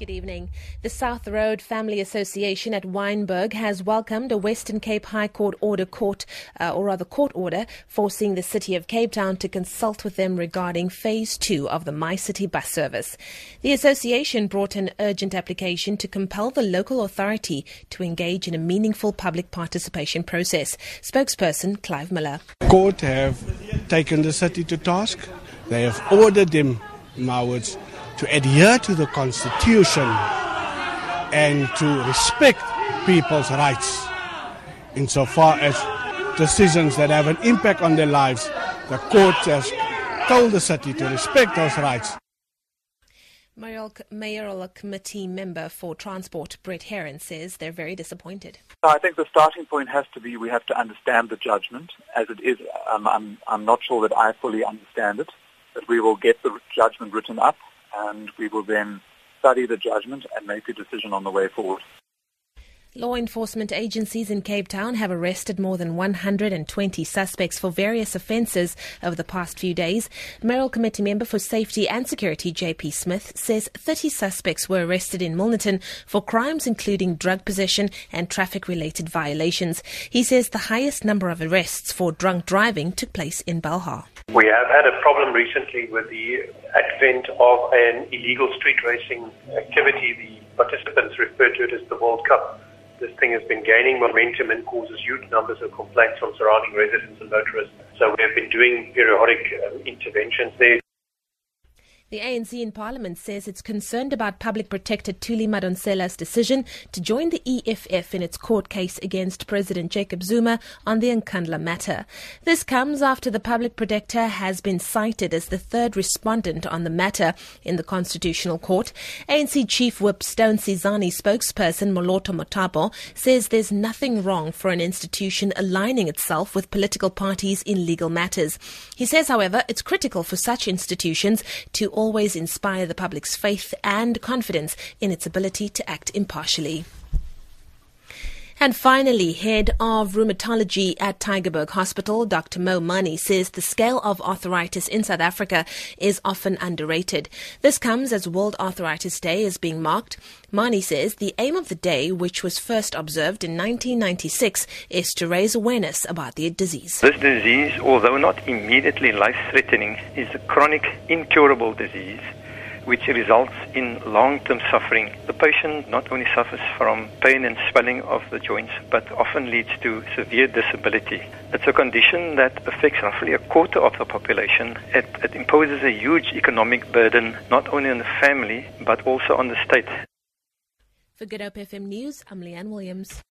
Good evening. The South Road Family Association at Wynberg has welcomed a Western Cape High Court order court, uh, or rather court order, forcing the city of Cape Town to consult with them regarding phase two of the MyCiTi bus service. The association brought an urgent application to compel the local authority to engage in a meaningful public participation process. Spokesperson Clive Miller. Court have taken the city to task. They have ordered them, in to adhere to the Constitution and to respect people's rights insofar as decisions that have an impact on their lives. The court has told the city to respect those rights. Mayoral, mayoral committee member for transport, Brett Heron, says they're very disappointed. I think the starting point has to be we have to understand the judgment as it is. Um, I'm, I'm not sure that I fully understand it, but we will get the judgment written up and we will then study the judgment and make a decision on the way forward. Law enforcement agencies in Cape Town have arrested more than 120 suspects for various offences over the past few days. Mayoral Committee member for Safety and Security JP Smith says 30 suspects were arrested in Milnerton for crimes including drug possession and traffic related violations. He says the highest number of arrests for drunk driving took place in Belhar. We have had a problem recently with the advent of an illegal street racing activity. The participants refer to it as the World Cup. This thing has been gaining momentum and causes huge numbers of complaints from surrounding residents and motorists. So we have been doing periodic um, interventions there. The ANC in Parliament says it's concerned about public protector Thuli Madonsela's decision to join the EFF in its court case against President Jacob Zuma on the Nkandla matter. This comes after the public protector has been cited as the third respondent on the matter in the Constitutional Court. ANC Chief Whip Stone Sizani spokesperson Moloto Mothapo says there's nothing wrong for an institution aligning itself with political parties in legal matters. He says, however, it's critical for such institutions to always inspire the public's faith and confidence in its ability to act impartially. And finally, head of rheumatology at Tygerberg Hospital, Dr. Mo Mani, says the scale of arthritis in South Africa is often underrated. This comes as World Arthritis Day is being marked. Mani says the aim of the day, which was first observed in 1996, is to raise awareness about the disease. This disease, although not immediately life threatening, is a chronic, incurable disease which results in long-term suffering. The patient not only suffers from pain and swelling of the joints, but often leads to severe disability. It's a condition that affects roughly a quarter of the population. It, it imposes a huge economic burden not only on the family, but also on the state. For Good Hope FM News, I'm Leanne Williams.